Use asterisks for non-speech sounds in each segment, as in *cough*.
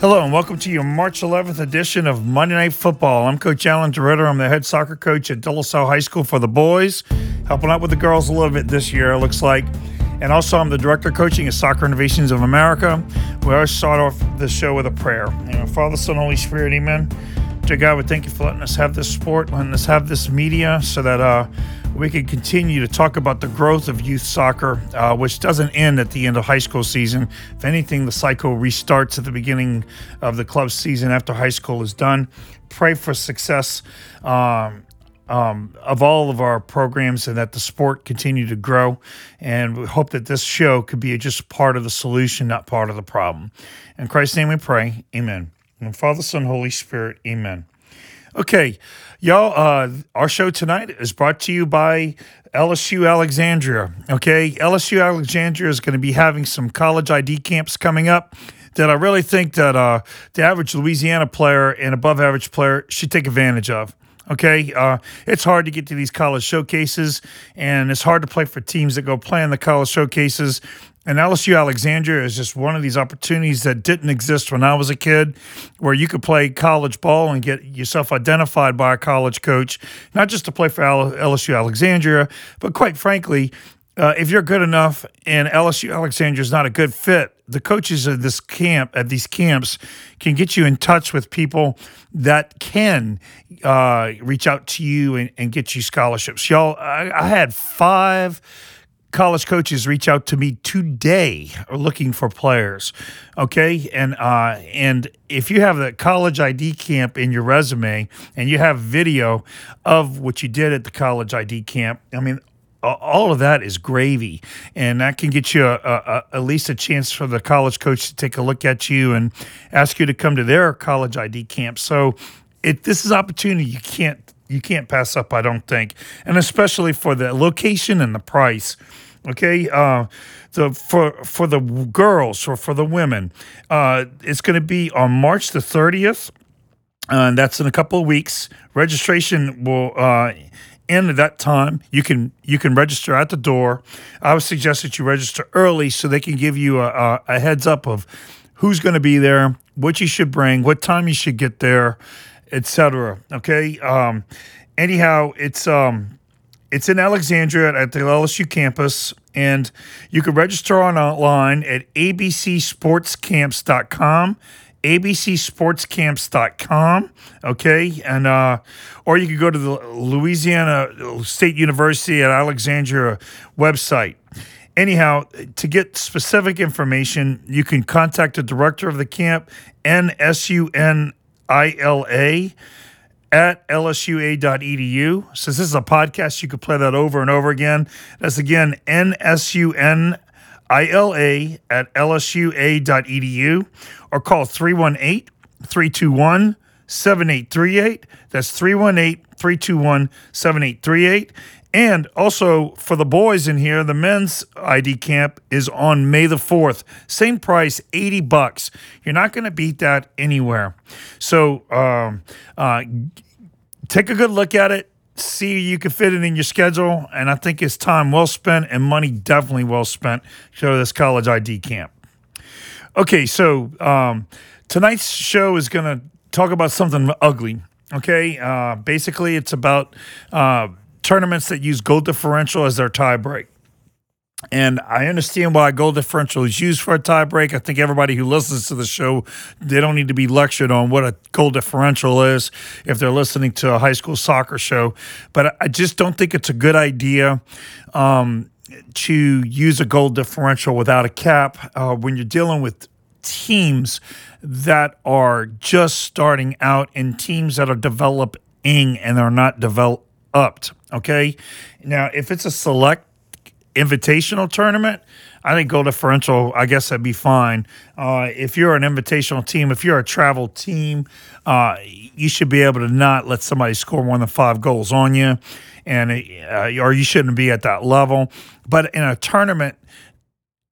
Hello and welcome to your March 11th edition of Monday Night Football. I'm Coach Alan DeRitter. I'm the head soccer coach at De High School for the boys, helping out with the girls a little bit this year, it looks like. And also, I'm the director of coaching at Soccer Innovations of America. We always start off the show with a prayer. You know, Father, Son, Holy Spirit, Amen. Dear God, we thank you for letting us have this sport, letting us have this media, so that uh, we can continue to talk about the growth of youth soccer, uh, which doesn't end at the end of high school season. If anything, the cycle restarts at the beginning of the club season after high school is done. Pray for success. Um, um, of all of our programs and that the sport continue to grow. And we hope that this show could be just part of the solution, not part of the problem. In Christ's name we pray. Amen. And Father, Son, Holy Spirit. Amen. Okay, y'all, uh, our show tonight is brought to you by LSU Alexandria. Okay, LSU Alexandria is going to be having some college ID camps coming up that I really think that uh, the average Louisiana player and above average player should take advantage of. Okay, uh, it's hard to get to these college showcases, and it's hard to play for teams that go play in the college showcases. And LSU Alexandria is just one of these opportunities that didn't exist when I was a kid, where you could play college ball and get yourself identified by a college coach, not just to play for LSU Alexandria, but quite frankly, uh, if you're good enough and LSU Alexandria is not a good fit, the coaches of this camp at these camps can get you in touch with people that can uh, reach out to you and, and, get you scholarships. Y'all, I, I had five college coaches reach out to me today looking for players okay and uh and if you have the college id camp in your resume and you have video of what you did at the college id camp i mean all of that is gravy, and that can get you a, a, a, at least a chance for the college coach to take a look at you and ask you to come to their college ID camp. So, it this is opportunity you can't you can't pass up, I don't think, and especially for the location and the price. Okay, uh, the for for the girls or for the women, uh, it's going to be on March the thirtieth. And that's in a couple of weeks. Registration will uh, end at that time. You can you can register at the door. I would suggest that you register early so they can give you a, a, a heads up of who's going to be there, what you should bring, what time you should get there, etc. Okay. Um, anyhow, it's um, it's in Alexandria at the LSU campus, and you can register online at abcsportscamps.com abcsportscamps.com. Okay. And, uh, or you can go to the Louisiana State University at Alexandria website. Anyhow, to get specific information, you can contact the director of the camp, NSUNILA at lsua.edu. Since this is a podcast, you could play that over and over again. That's again NSUN ILA at lsua.edu or call 318 321 7838. That's 318 321 7838. And also for the boys in here, the men's ID camp is on May the 4th. Same price, 80 bucks. You're not going to beat that anywhere. So um, uh, take a good look at it see you can fit it in your schedule. And I think it's time well spent and money definitely well spent to this college ID camp. Okay, so um, tonight's show is going to talk about something ugly. Okay, uh, basically, it's about uh, tournaments that use goal differential as their tiebreak. And I understand why goal differential is used for a tiebreak. I think everybody who listens to the show, they don't need to be lectured on what a goal differential is if they're listening to a high school soccer show. But I just don't think it's a good idea um, to use a goal differential without a cap uh, when you're dealing with teams that are just starting out and teams that are developing and are not developed. Okay. Now, if it's a select invitational tournament, I think goal differential, I guess that'd be fine. Uh, if you're an invitational team, if you're a travel team, uh, you should be able to not let somebody score more than five goals on you, and uh, or you shouldn't be at that level. But in a tournament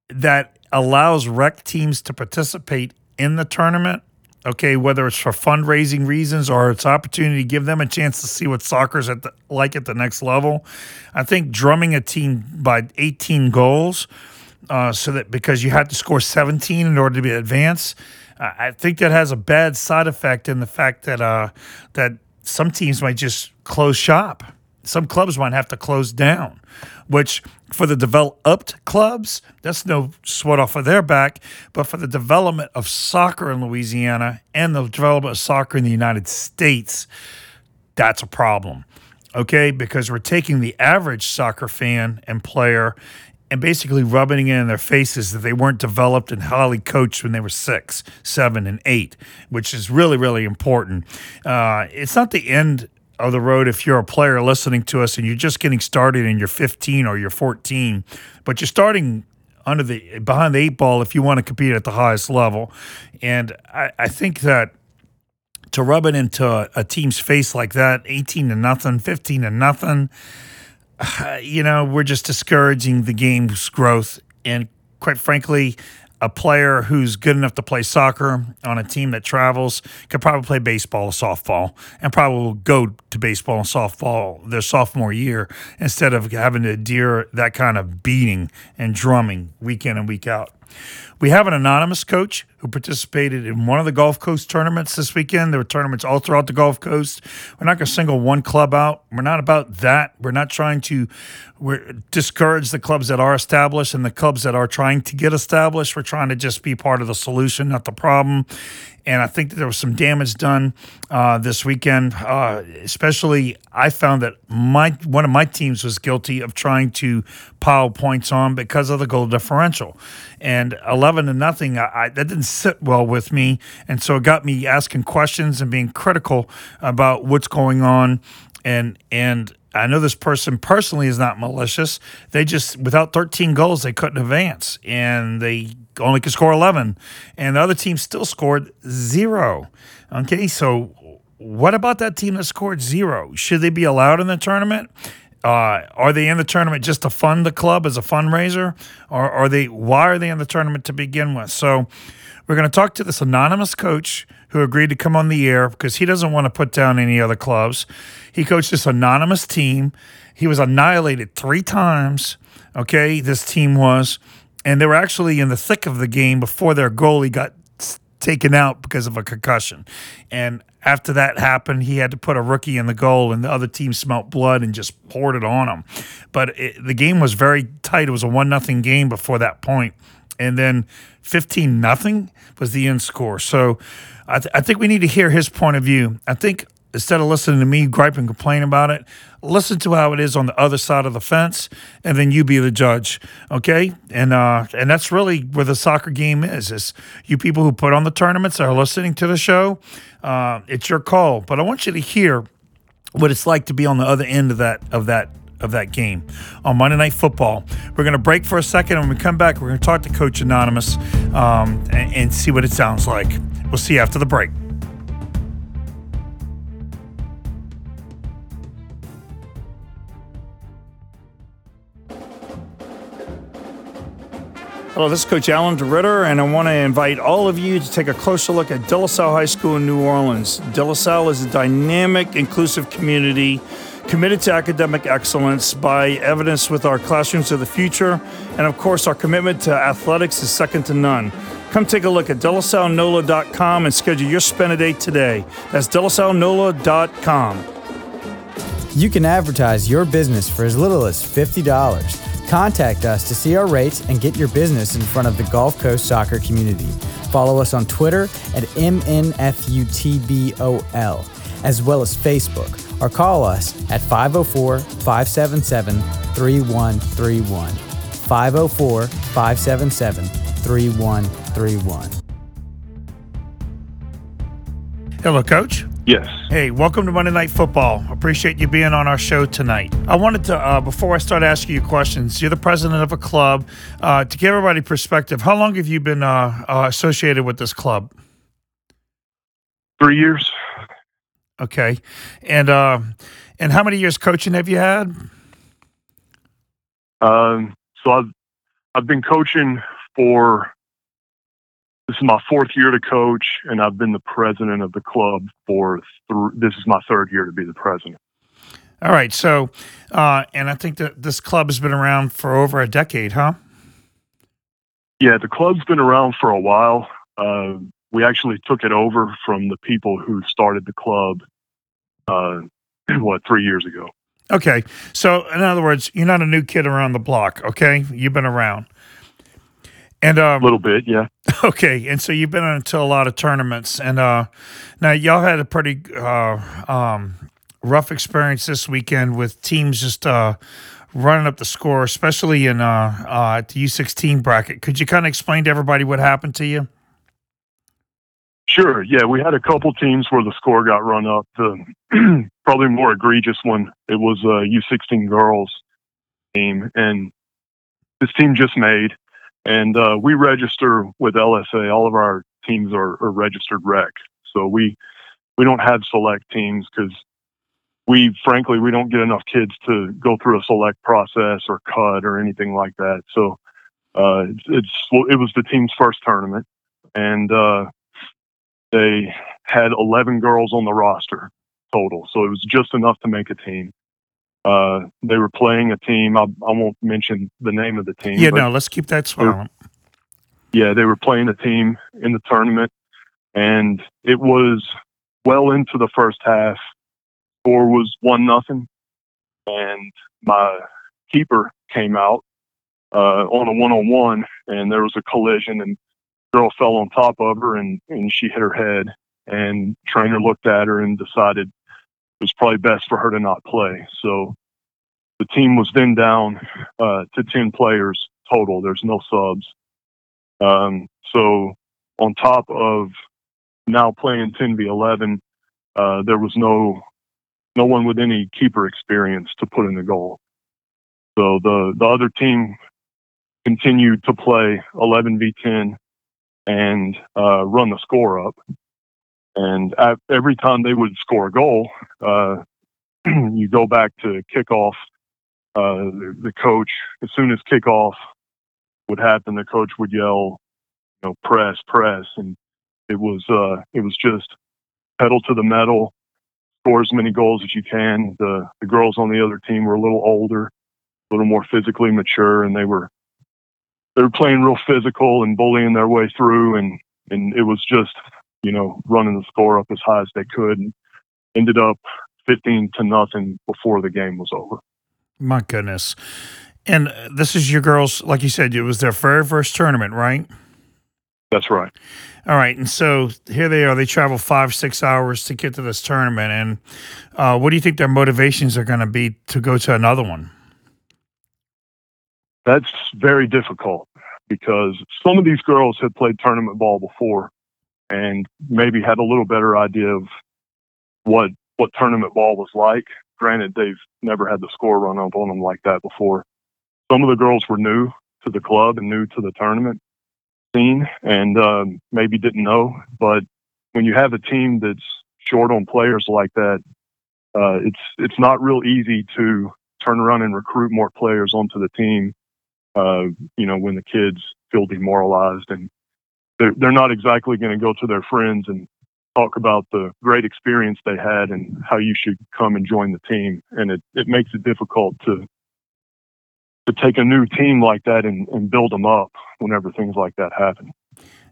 that allows rec teams to participate in the tournament, okay, whether it's for fundraising reasons or it's opportunity to give them a chance to see what soccer's at the, like at the next level. I think drumming a team by 18 goals, uh, so that because you had to score 17 in order to be advanced, I think that has a bad side effect in the fact that uh, that some teams might just close shop. Some clubs might have to close down, which for the developed clubs, that's no sweat off of their back. But for the development of soccer in Louisiana and the development of soccer in the United States, that's a problem. Okay, because we're taking the average soccer fan and player and basically rubbing it in their faces that they weren't developed and highly coached when they were six, seven, and eight, which is really, really important. Uh, it's not the end of the road if you're a player listening to us and you're just getting started and you're 15 or you're 14, but you're starting under the behind the eight ball if you want to compete at the highest level. And I, I think that to rub it into a, a, team's face like that, 18 to nothing, 15 to nothing, *sighs* you know, we're just discouraging the game's growth. And quite frankly, a player who's good enough to play soccer on a team that travels could probably play baseball softball and probably will go to baseball and softball their sophomore year instead of having to endure that kind of beating and drumming week in and week out. We have an anonymous coach who participated in one of the Gulf Coast tournaments this weekend. There were tournaments all throughout the Gulf Coast. We're not going to single one club out. We're not about that. We're not trying to we're, discourage the clubs that are established and the clubs that are trying to get established. We're trying to just be part of the solution, not the problem and I think that there was some damage done uh, this weekend. Uh, especially, I found that my one of my teams was guilty of trying to pile points on because of the goal differential, and eleven to nothing. I, I, that didn't sit well with me, and so it got me asking questions and being critical about what's going on, and and I know this person personally is not malicious. They just, without 13 goals, they couldn't advance and they only could score 11. And the other team still scored zero. Okay, so what about that team that scored zero? Should they be allowed in the tournament? Uh, are they in the tournament just to fund the club as a fundraiser? Or are they, why are they in the tournament to begin with? So, we're going to talk to this anonymous coach who agreed to come on the air because he doesn't want to put down any other clubs. He coached this anonymous team. He was annihilated three times. Okay, this team was, and they were actually in the thick of the game before their goalie got taken out because of a concussion. And after that happened, he had to put a rookie in the goal, and the other team smelt blood and just poured it on him. But it, the game was very tight. It was a one nothing game before that point, and then 15 nothing was the end score. So I, th- I think we need to hear his point of view. I think instead of listening to me gripe and complain about it, listen to how it is on the other side of the fence, and then you be the judge, okay? And uh, and that's really where the soccer game is. Is you people who put on the tournaments are listening to the show. Uh, it's your call, but I want you to hear what it's like to be on the other end of that of that of that game on Monday Night Football. We're going to break for a second. When we come back, we're going to talk to Coach Anonymous um, and, and see what it sounds like. We'll see you after the break. Hello, this is Coach Alan DeRitter, and I want to invite all of you to take a closer look at De La Salle High School in New Orleans. De La Salle is a dynamic, inclusive community committed to academic excellence by evidence with our classrooms of the future. And of course, our commitment to athletics is second to none. Come take a look at delasallenola.com and schedule your spend a day today. That's delasallenola.com. You can advertise your business for as little as $50. Contact us to see our rates and get your business in front of the Gulf Coast soccer community. Follow us on Twitter at MNFUTBOL, as well as Facebook or call us at 504 577 3131. 504 577 3131. Hello, Coach. Yes. Hey, welcome to Monday Night Football. Appreciate you being on our show tonight. I wanted to, uh, before I start asking you questions, you're the president of a club. Uh, to give everybody perspective, how long have you been uh, uh associated with this club? Three years. Okay, and uh, and how many years coaching have you had? Um, so I've I've been coaching for this is my fourth year to coach, and I've been the president of the club for th- this is my third year to be the president. All right, so uh, and I think that this club has been around for over a decade, huh? Yeah, the club's been around for a while. Uh, we actually took it over from the people who started the club. Uh, *clears throat* what three years ago? Okay, so in other words, you're not a new kid around the block. Okay, you've been around. And um, a little bit, yeah. *laughs* Okay, and so you've been into a lot of tournaments, and uh, now y'all had a pretty uh, um, rough experience this weekend with teams just uh, running up the score, especially in uh, uh, the U16 bracket. Could you kind of explain to everybody what happened to you? Sure. Yeah, we had a couple teams where the score got run up. The *clears throat* probably more egregious one it was a U16 girls team, and this team just made and uh, we register with LSA. All of our teams are, are registered rec. So we we don't have select teams because we frankly we don't get enough kids to go through a select process or cut or anything like that. So uh, it's, it's it was the team's first tournament, and uh, they had 11 girls on the roster total. So it was just enough to make a team. Uh, they were playing a team. I, I won't mention the name of the team. Yeah, no, let's keep that silent. Yeah, they were playing a team in the tournament, and it was well into the first half. Score was one nothing, and my keeper came out uh, on a one on one, and there was a collision, and girl fell on top of her, and and she hit her head. And trainer looked at her and decided it was probably best for her to not play. So the team was then down uh, to 10 players total. There's no subs. Um, so on top of now playing 10 v 11, uh, there was no no one with any keeper experience to put in the goal. So the the other team continued to play 11 v 10 and uh, run the score up. And every time they would score a goal, uh, *clears throat* you go back to kickoff. Uh, the, the, coach, as soon as kickoff would happen, the coach would yell, you know, press, press, and it was uh, it was just pedal to the metal, score as many goals as you can. The the girls on the other team were a little older, a little more physically mature, and they were they were playing real physical and bullying their way through, and and it was just you know, running the score up as high as they could and ended up 15 to nothing before the game was over. My goodness. And this is your girls, like you said, it was their very first tournament, right? That's right. All right. And so here they are. They travel five, six hours to get to this tournament. And uh, what do you think their motivations are going to be to go to another one? That's very difficult because some of these girls had played tournament ball before and maybe had a little better idea of what what tournament ball was like. Granted, they've never had the score run up on them like that before. Some of the girls were new to the club and new to the tournament scene, and um, maybe didn't know. But when you have a team that's short on players like that, uh, it's it's not real easy to turn around and recruit more players onto the team. Uh, you know, when the kids feel demoralized and they're, they're not exactly going to go to their friends and talk about the great experience they had and how you should come and join the team. And it, it makes it difficult to to take a new team like that and, and build them up whenever things like that happen.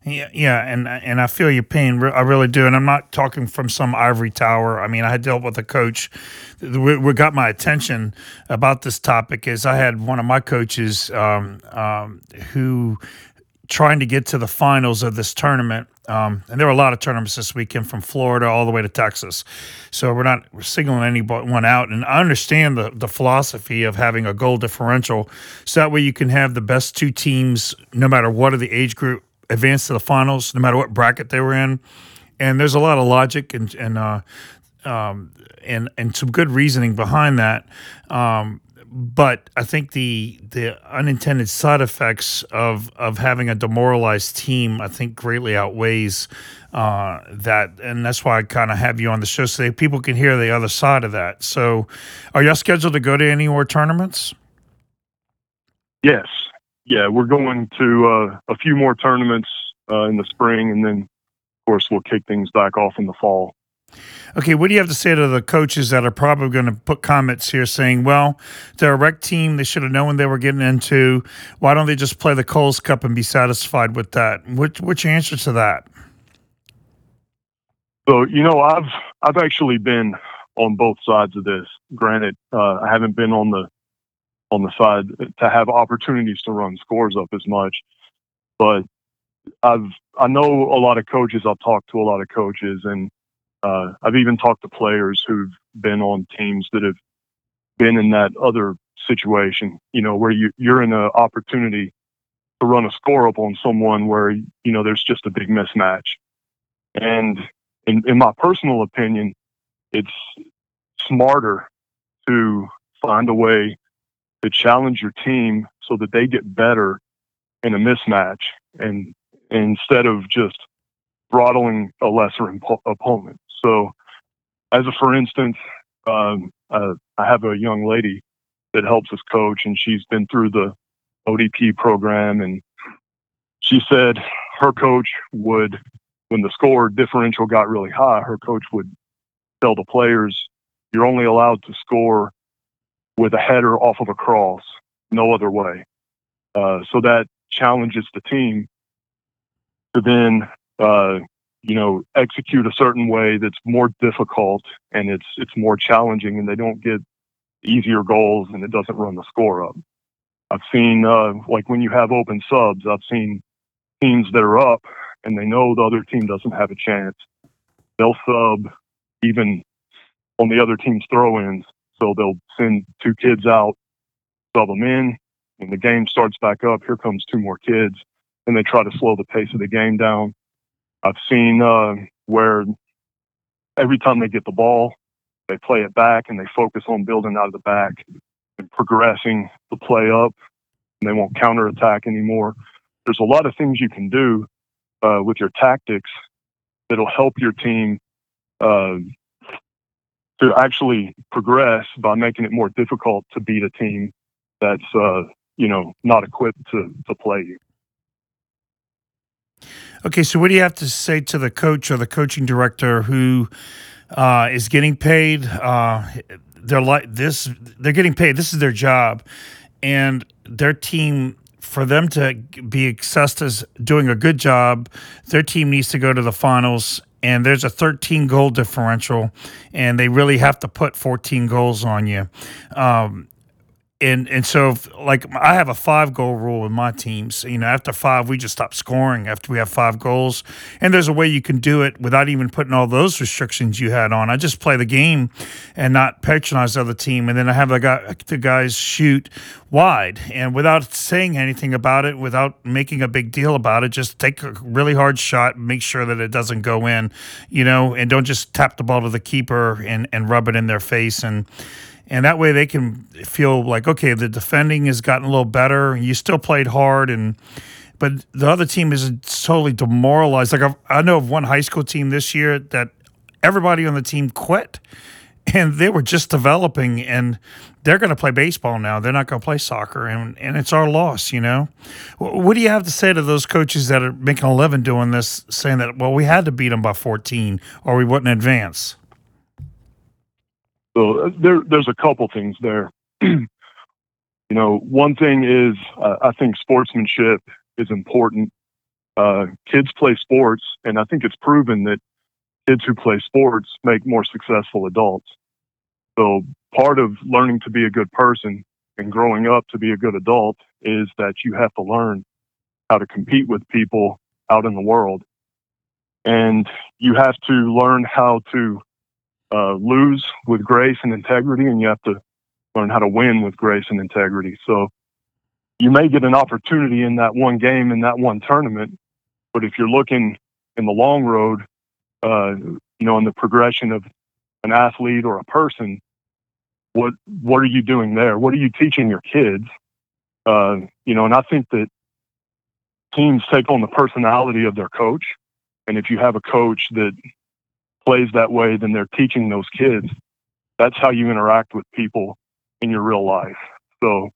Yeah, yeah, and and I feel your pain. I really do, and I'm not talking from some ivory tower. I mean, I dealt with a coach. What got my attention about this topic is I had one of my coaches um, um, who trying to get to the finals of this tournament. Um, and there were a lot of tournaments this weekend from Florida all the way to Texas. So we're not we're singling anyone out. And I understand the, the philosophy of having a goal differential. So that way you can have the best two teams, no matter what of the age group, advance to the finals, no matter what bracket they were in. and there's a lot of logic and and uh, um, and and some good reasoning behind that. Um, but I think the the unintended side effects of of having a demoralized team, I think, greatly outweighs uh, that, and that's why I kind of have you on the show so that people can hear the other side of that. So, are y'all scheduled to go to any more tournaments? Yes, yeah, we're going to uh, a few more tournaments uh, in the spring, and then, of course, we'll kick things back off in the fall. Okay, what do you have to say to the coaches that are probably going to put comments here saying, well, they're a rec team. They should have known they were getting into. Why don't they just play the Coles Cup and be satisfied with that? What, what's your answer to that? So, you know, I've I've actually been on both sides of this. Granted, uh, I haven't been on the on the side to have opportunities to run scores up as much, but I've I know a lot of coaches. I've talked to a lot of coaches, and uh, I've even talked to players who've been on teams that have been in that other situation, you know, where you, you're in an opportunity to run a score up on someone where, you know, there's just a big mismatch. And in, in my personal opinion, it's smarter to find a way to challenge your team so that they get better in a mismatch and instead of just throttling a lesser impo- opponent. So, as a for instance, um, uh, I have a young lady that helps us coach, and she's been through the ODP program, and she said her coach would, when the score differential got really high, her coach would tell the players, "You're only allowed to score with a header off of a cross, no other way." Uh, so that challenges the team to then uh, you know, execute a certain way that's more difficult and it's it's more challenging, and they don't get easier goals, and it doesn't run the score up. I've seen uh, like when you have open subs, I've seen teams that are up and they know the other team doesn't have a chance. They'll sub even on the other team's throw-ins, so they'll send two kids out, sub them in, and the game starts back up. Here comes two more kids, and they try to slow the pace of the game down I've seen uh, where every time they get the ball, they play it back and they focus on building out of the back and progressing the play up, and they won't counterattack anymore. There's a lot of things you can do uh, with your tactics that'll help your team uh, to actually progress by making it more difficult to beat a team that's uh, you know not equipped to to play you. Okay, so what do you have to say to the coach or the coaching director who uh, is getting paid? Uh, they're like this. They're getting paid. This is their job, and their team. For them to be assessed as doing a good job, their team needs to go to the finals and there's a 13 goal differential, and they really have to put 14 goals on you. Um, and and so if, like I have a five goal rule with my teams. You know, after five, we just stop scoring after we have five goals. And there's a way you can do it without even putting all those restrictions you had on. I just play the game and not patronize the other team, and then I have the guy the guys shoot wide and without saying anything about it, without making a big deal about it, just take a really hard shot, make sure that it doesn't go in, you know, and don't just tap the ball to the keeper and and rub it in their face and and that way they can feel like okay the defending has gotten a little better. You still played hard and but the other team is totally demoralized. Like I've, i know of one high school team this year that everybody on the team quit *laughs* and they were just developing and they're going to play baseball now. They're not going to play soccer and, and it's our loss you know? What do you have to say to those coaches that are making a living doing this saying that well we had to beat them by 14 or we wouldn't advance so uh, there, there's a couple things there. *clears throat* you know, one thing is uh, I think sportsmanship is important. Uh, kids play sports, and I think it's proven that kids who play sports make more successful adults. So part of learning to be a good person and growing up to be a good adult is that you have to learn how to compete with people out in the world. And you have to learn how to uh, lose with grace and integrity, and you have to learn how to win with grace and integrity. So you may get an opportunity in that one game in that one tournament, but if you're looking in the long road uh, you know, in the progression of an athlete or a person, what what are you doing there? What are you teaching your kids? Uh, you know, and I think that teams take on the personality of their coach, and if you have a coach that plays that way, then they're teaching those kids. That's how you interact with people in your real life. So,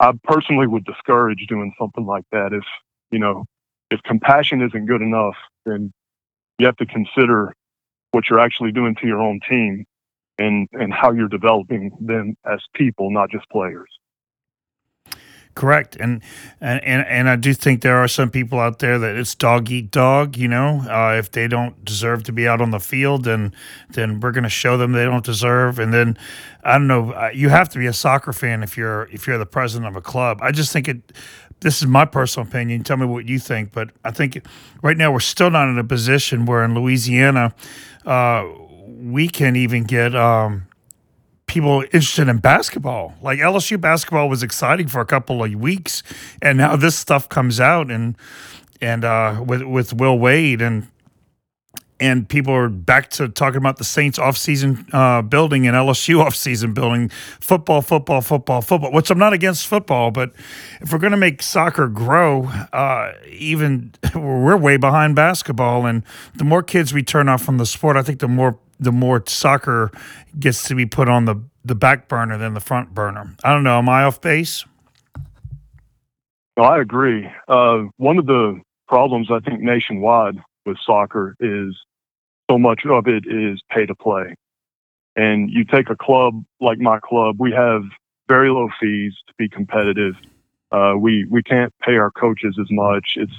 I personally would discourage doing something like that. If you know, if compassion isn't good enough, then you have to consider what you're actually doing to your own team and and how you're developing them as people, not just players. Correct, and and and and I do think there are some people out there that it's dog eat dog. You know, uh, if they don't deserve to be out on the field, then then we're going to show them they don't deserve. And then I don't know, uh, you have to be a soccer fan if you're if you're the president of a club. I just think it. This is my personal opinion. Tell me what you think, but I think right now we're still not in a position where in Louisiana uh, we can even get. Um, people interested in basketball. Like LSU basketball was exciting for a couple of weeks, and now this stuff comes out and and uh, with with Will Wade and and people are back to talking about the Saints offseason uh, building and LSU offseason building, football, football, football, football. Which I'm not against football, but if we're going to make soccer grow, uh, even *laughs* we're way behind basketball, and the more kids we turn off from the sport, I think the more the more soccer gets to be put on the the back burner than the front burner. I don't know. Am I off base? No, I agree. Uh, one of the problems I think nationwide with soccer is so much of it is pay to play. And you take a club like my club, we have very low fees to be competitive. Uh, we we can't pay our coaches as much. It's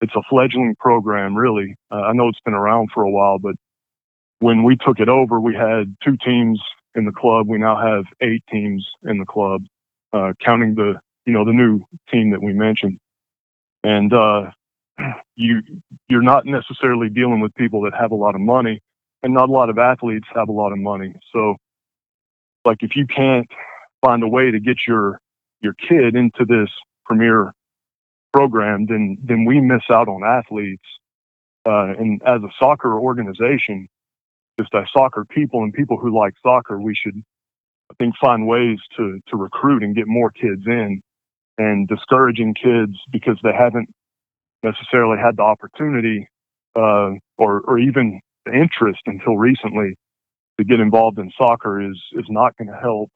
it's a fledgling program, really. Uh, I know it's been around for a while, but when we took it over, we had two teams in the club. We now have eight teams in the club, uh, counting the you know the new team that we mentioned. And uh, *clears throat* you you're not necessarily dealing with people that have a lot of money, and not a lot of athletes have a lot of money. So, like if you can't find a way to get your your kid into this premier program, then then we miss out on athletes. Uh, and as a soccer organization, just as soccer people and people who like soccer, we should, I think, find ways to to recruit and get more kids in, and discouraging kids because they haven't necessarily had the opportunity uh, or or even the interest until recently to get involved in soccer is is not going to help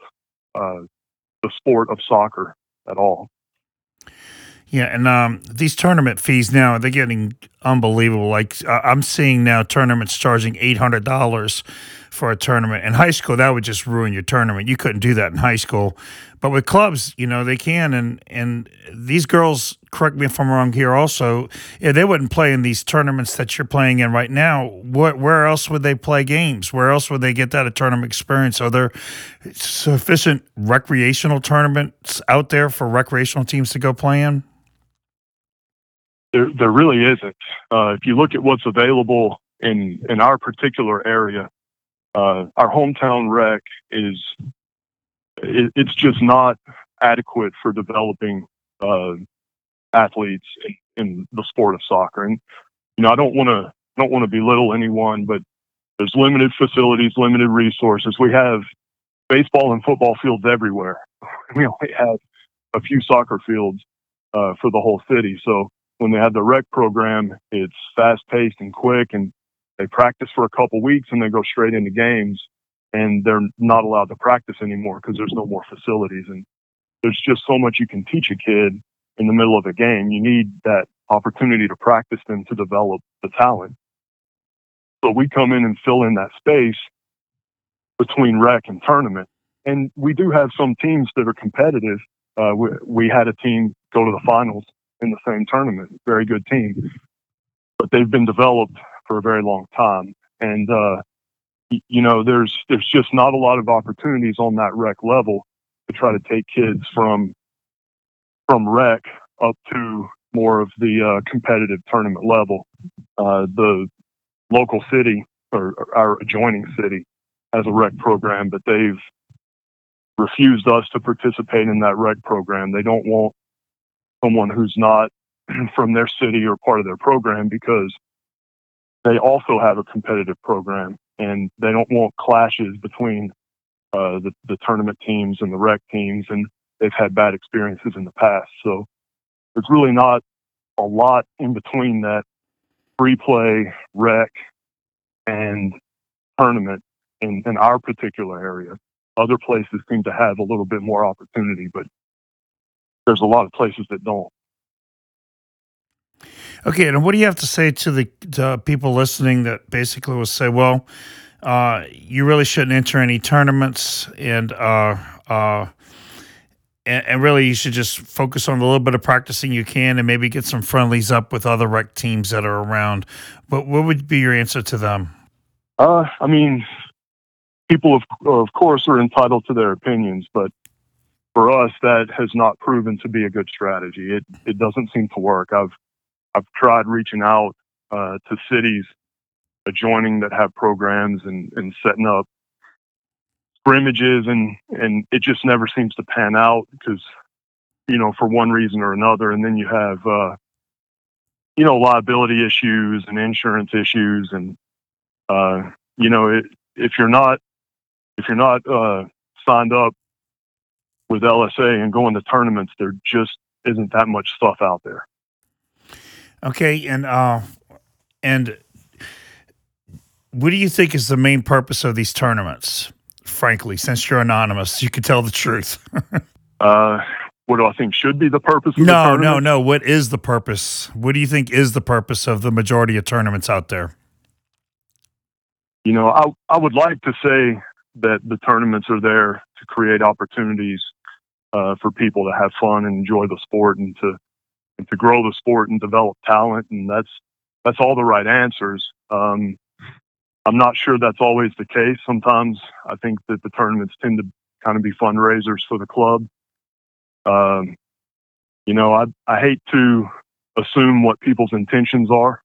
uh, the sport of soccer at all. Yeah, and um, these tournament fees now they're getting unbelievable. Like I'm seeing now tournaments charging eight hundred dollars for a tournament. In high school, that would just ruin your tournament. You couldn't do that in high school, but with clubs, you know they can. And and these girls, correct me if I'm wrong here. Also, yeah, they wouldn't play in these tournaments that you're playing in right now. What where else would they play games? Where else would they get that a tournament experience? Are there sufficient recreational tournaments out there for recreational teams to go play in? There, there really isn't. Uh, if you look at what's available in in our particular area, uh, our hometown rec is it, it's just not adequate for developing uh, athletes in, in, the sport of soccer. And you know, I don't want to don't want to belittle anyone, but there's limited facilities, limited resources. We have baseball and football fields everywhere. *laughs* We only have a few soccer fields uh, for the whole city. So when they have the rec program, it's fast paced and quick, and they practice for a couple weeks and they go straight into games, and they're not allowed to practice anymore because there's no more facilities. And there's just so much you can teach a kid in the middle of a game. You need that opportunity to practice them to develop the talent. So we come in and fill in that space between rec and tournament. And we do have some teams that are competitive. Uh, we, we had a team go to the finals in the same tournament. Very good team, but they've been developed for a very long time, and uh, you know, there's there's just not a lot of opportunities on that rec level to try to take kids from from rec up to more of the uh, competitive tournament level. Uh, the local city or, or our adjoining city has a rec program, but they've refused us to participate in that rec program. They don't want someone who's not *clears throat* from their city or part of their program because they also have a competitive program, and they don't want clashes between uh, the the tournament teams and the rec teams, and they've had bad experiences in the past. So there's really not a lot in between that free play, rec, and tournament in, in our particular area. Other places seem to have a little bit more opportunity, but there's a lot of places that don't. Okay, and what do you have to say to the to people listening that basically will say, well, uh, you really shouldn't enter any tournaments, and uh, uh, and, and, really you should just focus on a little bit of practicing you can, and maybe get some friendlies up with other rec teams that are around. But what would be your answer to them? Uh, I mean, people of of course are entitled to their opinions, but for us, that has not proven to be a good strategy. It it doesn't seem to work. I've I've tried reaching out uh, to cities adjoining that have programs and, and setting up scrimmages and and it just never seems to pan out because you know for one reason or another and then you have uh, you know liability issues and insurance issues and uh, you know it, if you're not if you're not uh, signed up with LSA and going to tournaments there just isn't that much stuff out there Okay, and uh, and what do you think is the main purpose of these tournaments? Frankly, since you're anonymous, you can tell the truth. *laughs* uh, what do I think should be the purpose? no, no, no. What is the purpose? What do you think is the purpose of the majority of tournaments out there? You know, I I would like to say that the tournaments are there to create opportunities uh, for people to have fun and enjoy the sport and to and to grow the sport and develop talent. And that's that's all the right answers. Um, I'm not sure that's always the case. Sometimes I think that the tournaments tend to kind of be fundraisers for the club. Um, you know, I I hate to assume what people's intentions are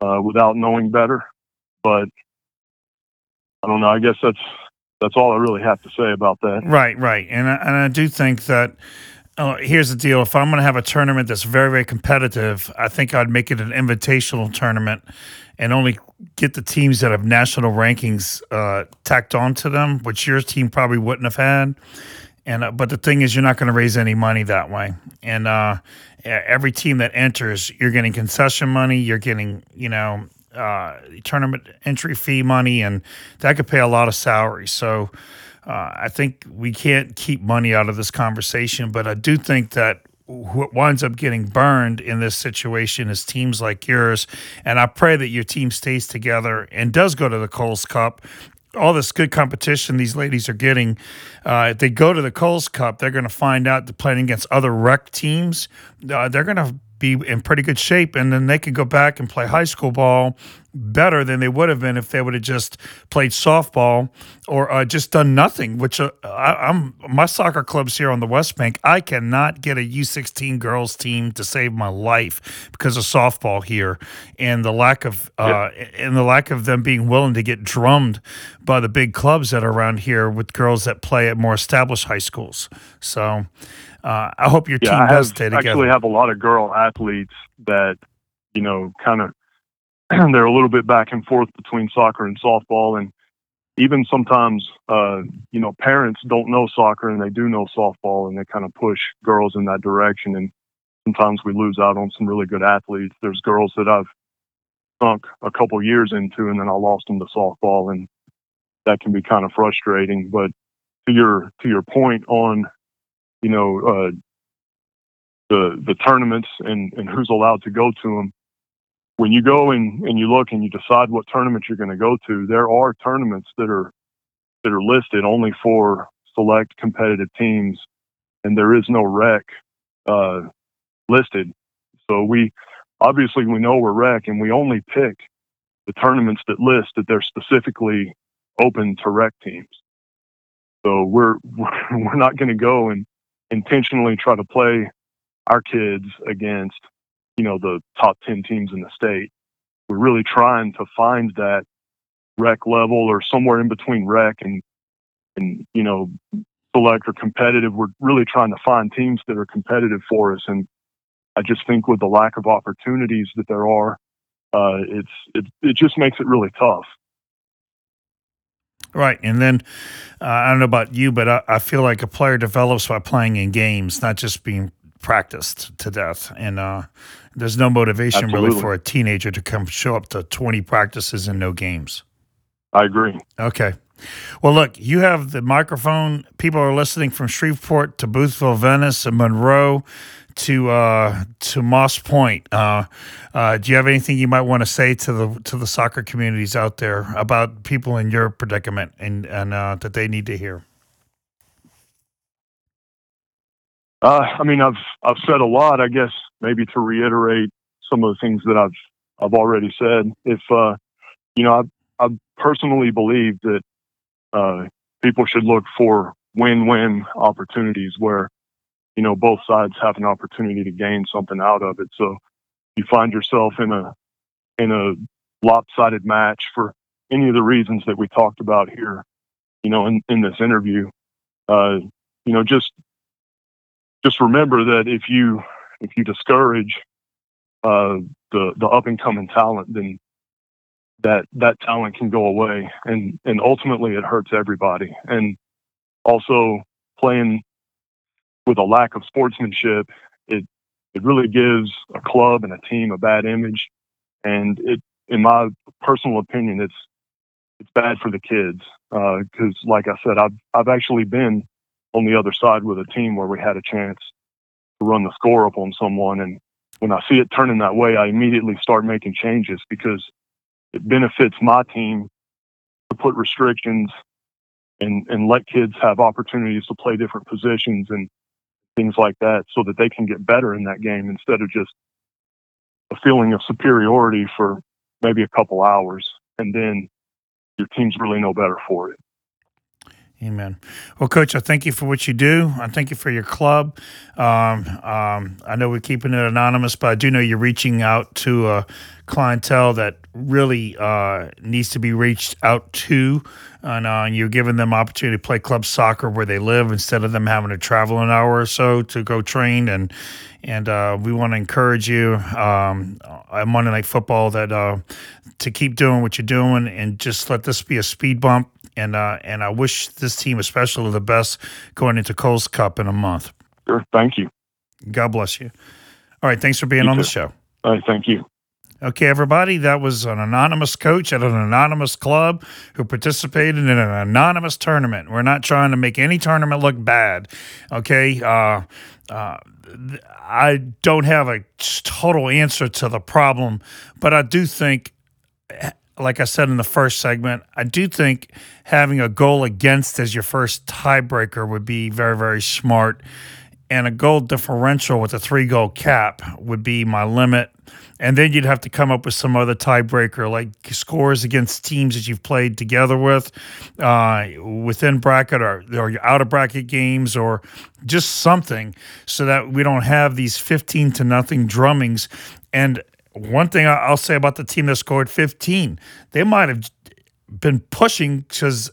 uh, without knowing better, but I don't know. I guess that's that's all I really have to say about that. Right, right, and I, and I do think that Oh, here's the deal. If I'm going to have a tournament that's very, very competitive, I think I'd make it an invitational tournament and only get the teams that have national rankings uh, tacked onto them, which your team probably wouldn't have had. And uh, but the thing is, you're not going to raise any money that way. And uh, every team that enters, you're getting concession money. You're getting, you know, uh, tournament entry fee money, and that could pay a lot of salaries. So uh, I think we can't keep money out of this conversation, but I do think that what winds up getting burned in this situation is teams like yours. And I pray that your team stays together and does go to the Coles Cup. All this good competition these ladies are getting. Uh, if they go to the Coles Cup, they're going to find out that playing against other rec teams, uh, they're going to be in pretty good shape, and then they can go back and play high school ball better than they would have been if they would have just played softball or uh, just done nothing. Which uh, I, am my soccer clubs here on the West Bank. I cannot get a U16 girls team to save my life because of softball here and the lack of uh, yep. and the lack of them being willing to get drummed by the big clubs that are around here with girls that play at more established high schools. So. Uh, I hope your yeah, team I does have, stay together. actually have a lot of girl athletes that, you know, kind of *clears throat* they're a little bit back and forth between soccer and softball and even sometimes uh, you know parents don't know soccer and they do know softball and they kind of push girls in that direction and sometimes we lose out on some really good athletes there's girls that i've sunk a couple years into and then i lost them to softball and that can be kind of frustrating but to your to your point on you know uh, the the tournaments and and who's allowed to go to them when you go and, and you look and you decide what tournament you're going to go to, there are tournaments that are that are listed only for select competitive teams, and there is no rec uh, listed. So we obviously we know we're rec, and we only pick the tournaments that list that they're specifically open to rec teams. So we're *laughs* we're not going to go and intentionally try to play our kids against you know, the top 10 teams in the state. We're really trying to find that rec level or somewhere in between rec and, and, you know, select or competitive. We're really trying to find teams that are competitive for us. And I just think with the lack of opportunities that there are, uh, it's it it just makes it really tough. Right, and then uh, I don't know about you, but I, I, feel like a player develops by playing in games, not just being practiced to death. And uh, there's no motivation Absolutely. really for a teenager to come show up to 20 practices and no games. I agree. Okay. Well, look, you have the microphone. People are listening from Shreveport to Boothville, Venice, and Monroe to uh, to Moss Point. Uh, uh, do you have anything you might want to say to the to the soccer communities out there about people in your predicament and and uh, that they need to hear? Uh, I mean, I've I've said a lot. I guess maybe to reiterate some of the things that I've I've already said. If uh, you know, I I personally believe that people should look for win-win opportunities where you know, both sides have an opportunity to gain something out of it. So you find yourself in a in a lopsided match for any of the reasons that we talked about here, you know, in, in this interview. Uh, you know, just just remember that if you if you discourage uh, the the up and coming talent, then that that talent can go away, and and ultimately it hurts everybody. And also playing with a lack of sportsmanship, it it really gives a club and a team a bad image, and it, in my personal opinion, it's it's bad for the kids because, uh, like I said, I've I've actually been on the other side with a team where we had a chance to run the score up on someone, and when I see it turning that way, I immediately start making changes because it benefits my team to put restrictions and and let kids have opportunities to play different positions. And things like that so that they can get better in that game instead of just a feeling of superiority for maybe a couple hours and then your team's really no better for it. Amen. Well, Coach, I thank you for what you do. I thank you for your club. Um, um, I know we're keeping it anonymous, but I do know you're reaching out to a clientele that really uh, needs to be reached out to, and, uh, you're giving them opportunity to play club soccer where they live instead of them having to travel an hour or so to go train. And and uh, we want to encourage you um, on Monday Night Football that uh, to keep doing what you're doing and just let this be a speed bump and uh, and I wish this team especially the best going into Coles Cup in a month. Sure, thank you. God bless you. All right, thanks for being you on too. the show. All right, thank you. Okay, everybody, that was an anonymous coach at an anonymous club who participated in an anonymous tournament. We're not trying to make any tournament look bad. Okay, uh, uh, I don't have a total answer to the problem, but I do think like I said in the first segment, I do think having a goal against as your first tiebreaker would be very, very smart. And a goal differential with a three goal cap would be my limit. And then you'd have to come up with some other tiebreaker, like scores against teams that you've played together with, uh, within bracket or, or out of bracket games, or just something, so that we don't have these fifteen to nothing drummings. And one thing I'll say about the team that scored 15, they might have been pushing because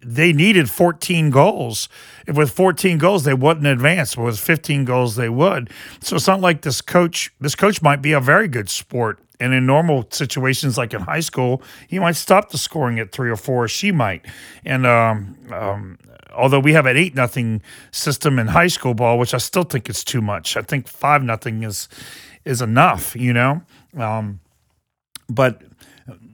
they needed 14 goals. If with 14 goals they wouldn't advance, but with 15 goals they would. So it's not like this coach. This coach might be a very good sport, and in normal situations like in high school, he might stop the scoring at three or four. She might, and um, um, although we have an eight nothing system in high school ball, which I still think is too much. I think five nothing is is enough, you know. Um, but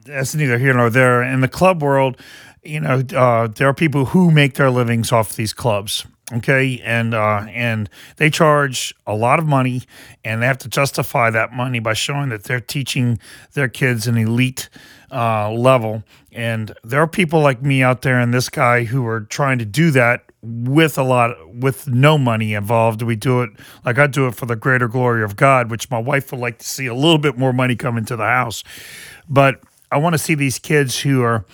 that's neither here nor there. In the club world, you know, uh, there are people who make their livings off these clubs. Okay, and uh, and they charge a lot of money, and they have to justify that money by showing that they're teaching their kids an elite uh, level. And there are people like me out there and this guy who are trying to do that with a lot with no money involved we do it like i do it for the greater glory of god which my wife would like to see a little bit more money come into the house but i want to see these kids who are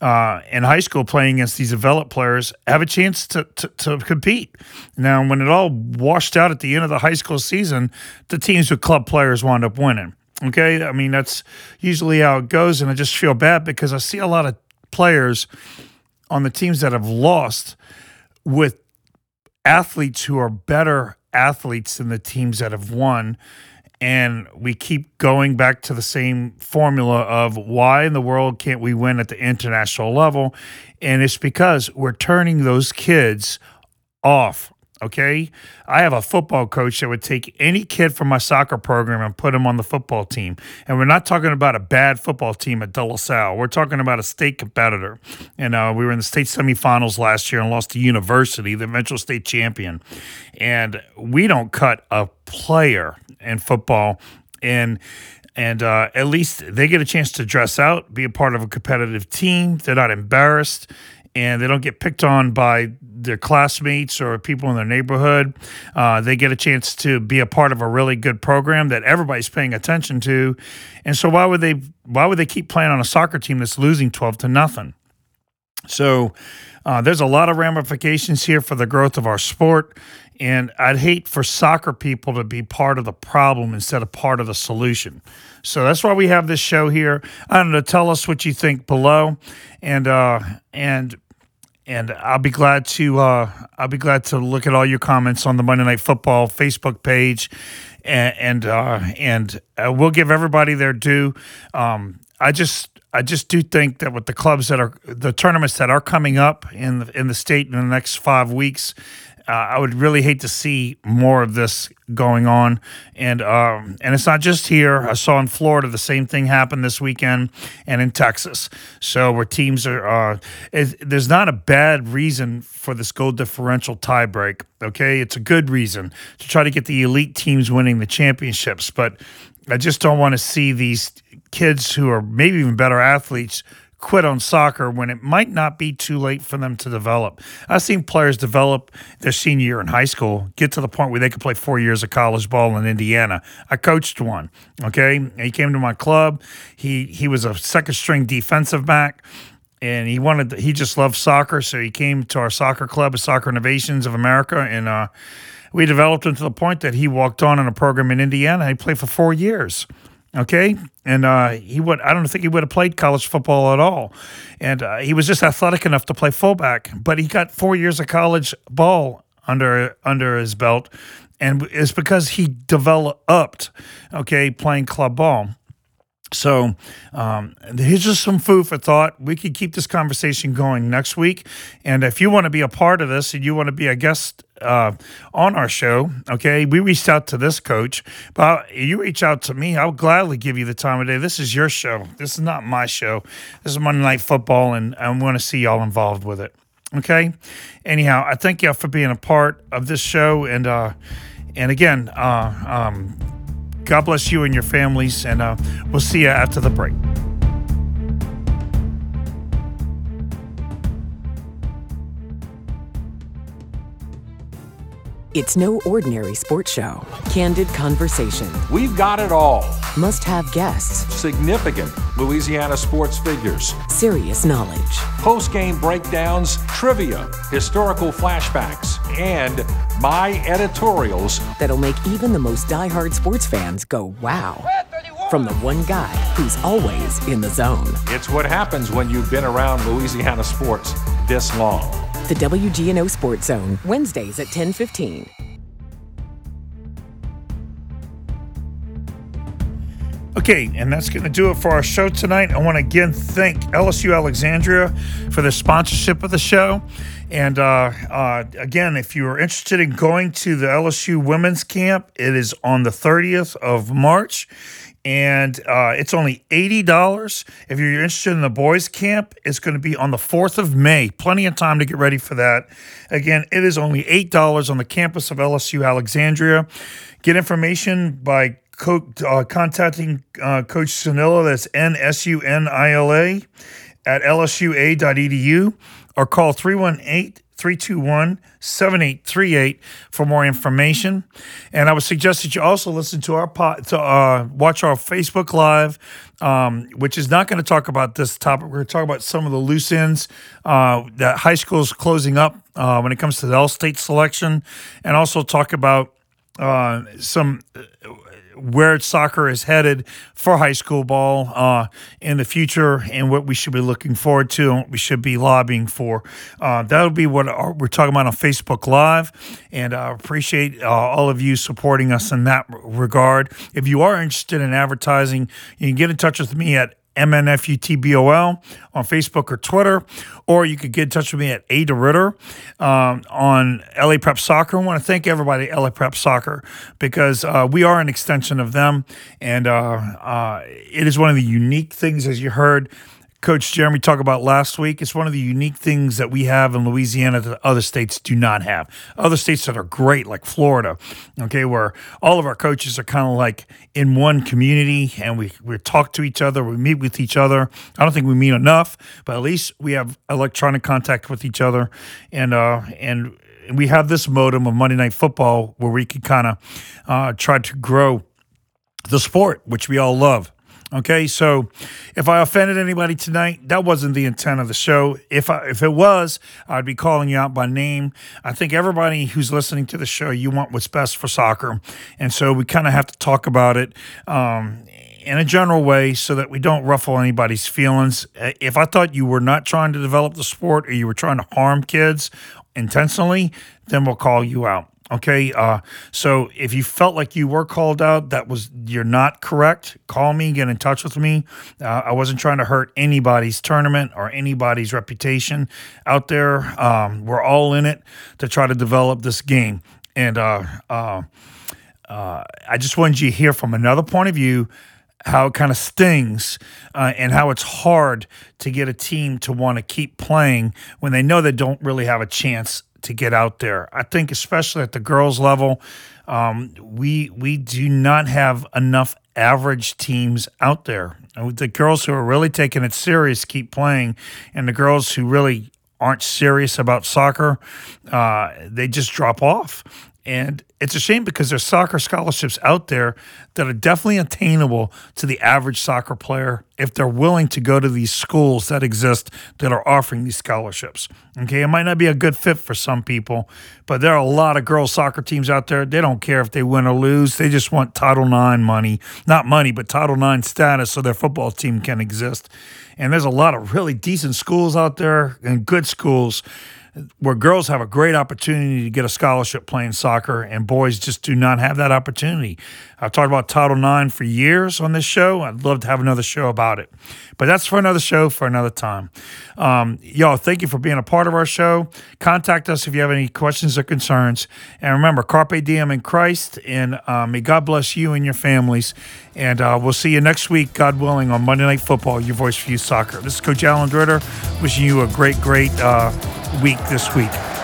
uh, in high school playing against these developed players have a chance to, to, to, compete. Now, when it all washed out at the end of the high school season, the teams with club players wound up winning. Okay. I mean, that's usually how it goes. And I just feel bad because I see a lot of players on the teams that have lost with athletes who are better athletes than the teams that have won. and we keep going back to the same formula of why in the world can't we win at the international level? And it's because we're turning those kids off Okay. I have a football coach that would take any kid from my soccer program and put him on the football team. And we're not talking about a bad football team at De La Salle. We're talking about a state competitor. And uh, we were in the state semifinals last year and lost to University, the eventual state champion. And we don't cut a player in football. And and uh, at least they get a chance to dress out, be a part of a competitive team. They're not embarrassed and they don't get picked on by their classmates or people in their neighborhood. Uh, they get a chance to be a part of a really good program that everybody's paying attention to. And so why would they why would they keep playing on a soccer team that's losing 12 to nothing? So uh, there's a lot of ramifications here for the growth of our sport. And I'd hate for soccer people to be part of the problem instead of part of the solution. So that's why we have this show here. I don't know. Tell us what you think below, and uh, and and I'll be glad to uh, I'll be glad to look at all your comments on the Monday Night Football Facebook page, and and uh, and uh, we'll give everybody their due. Um, I just I just do think that with the clubs that are the tournaments that are coming up in the, in the state in the next five weeks, uh, I would really hate to see more of this going on, and um, and it's not just here. I saw in Florida the same thing happen this weekend, and in Texas. So where teams are, uh, there's not a bad reason for this goal differential tiebreak. Okay, it's a good reason to try to get the elite teams winning the championships, but I just don't want to see these kids who are maybe even better athletes quit on soccer when it might not be too late for them to develop. I've seen players develop their senior year in high school, get to the point where they could play four years of college ball in Indiana. I coached one. Okay, he came to my club. He he was a second string defensive back. And he wanted, he just loved soccer. So he came to our soccer club, Soccer Innovations of America. And uh, we developed him to the point that he walked on in a program in Indiana. He played for four years. Okay, and uh, he would I don't think he would have played college football at all, and uh, he was just athletic enough to play fullback. But he got four years of college ball under under his belt, and it's because he developed okay playing club ball. So um, here's just some food for thought. We could keep this conversation going next week. And if you want to be a part of this and you want to be a guest uh, on our show, okay, we reached out to this coach, but you reach out to me, I'll gladly give you the time of day. This is your show. This is not my show. This is Monday Night Football, and I want to see y'all involved with it. Okay. Anyhow, I thank y'all for being a part of this show, and uh, and again, uh, um, God bless you and your families, and uh, we'll see you after the break. It's no ordinary sports show. Candid conversation. We've got it all. Must have guests. Significant Louisiana sports figures. Serious knowledge. Post game breakdowns, trivia, historical flashbacks, and my editorials that'll make even the most die-hard sports fans go, wow. From the one guy who's always in the zone. It's what happens when you've been around Louisiana sports this long. The WGNO Sports Zone, Wednesdays at 1015. Okay, and that's going to do it for our show tonight. I want to again thank LSU Alexandria for the sponsorship of the show. And uh, uh, again, if you are interested in going to the LSU women's camp, it is on the 30th of March. And uh, it's only $80. If you're interested in the boys' camp, it's going to be on the 4th of May. Plenty of time to get ready for that. Again, it is only $8 on the campus of LSU Alexandria. Get information by co- uh, contacting uh, Coach Sunila, that's N S U N I L A, at lsua.edu or call 318 321 7838 for more information. And I would suggest that you also listen to our pod, to uh, watch our Facebook Live, um, which is not going to talk about this topic. We're going to talk about some of the loose ends uh, that high school is closing up uh, when it comes to the L state selection, and also talk about uh, some where soccer is headed for high school ball uh, in the future and what we should be looking forward to and what we should be lobbying for. Uh, that'll be what our, we're talking about on Facebook Live. And I appreciate uh, all of you supporting us in that regard. If you are interested in advertising, you can get in touch with me at MNFUTBOL on Facebook or Twitter, or you could get in touch with me at A DeRitter um, on LA Prep Soccer. I want to thank everybody LA Prep Soccer because uh, we are an extension of them, and uh, uh, it is one of the unique things, as you heard Coach Jeremy talked about last week. It's one of the unique things that we have in Louisiana that other states do not have. Other states that are great, like Florida, okay, where all of our coaches are kind of like in one community and we, we talk to each other, we meet with each other. I don't think we meet enough, but at least we have electronic contact with each other. And, uh, and, we have this modem of Monday Night Football where we can kind of uh, try to grow the sport, which we all love. Okay, so if I offended anybody tonight, that wasn't the intent of the show. If I, if it was, I'd be calling you out by name. I think everybody who's listening to the show, you want what's best for soccer, and so we kind of have to talk about it um, in a general way so that we don't ruffle anybody's feelings. If I thought you were not trying to develop the sport or you were trying to harm kids intentionally, then we'll call you out. Okay, uh, so if you felt like you were called out, that was you're not correct. Call me, get in touch with me. Uh, I wasn't trying to hurt anybody's tournament or anybody's reputation out there. Um, we're all in it to try to develop this game, and uh, uh, uh I just wanted you to hear from another point of view how it kind of stings uh, and how it's hard to get a team to want to keep playing when they know they don't really have a chance to get out there. I think, especially at the girls' level, um, we we do not have enough average teams out there. The girls who are really taking it serious keep playing, and the girls who really aren't serious about soccer, uh, they just drop off. And it's a shame because there's soccer scholarships out there that are definitely attainable to the average soccer player if they're willing to go to these schools that exist that are offering these scholarships. Okay, it might not be a good fit for some people, but there are a lot of girls soccer teams out there. They don't care if they win or lose. They just want Title IX money, not money, but Title IX status so their football team can exist. And there's a lot of really decent schools out there and good schools where girls have a great opportunity to get a scholarship playing soccer, and boys just do not have that opportunity. I've talked about Title IX for years on this show. I'd love to have another show about it, but that's for another show for another time. Um, y'all, thank you for being a part of our show. Contact us if you have any questions or concerns, and remember, carpe diem in Christ, and uh, may God bless you and your families. And uh, we'll see you next week, God willing, on Monday Night Football, your voice for you soccer. This is Coach Alan Ritter, wishing you a great, great. Uh, week this week.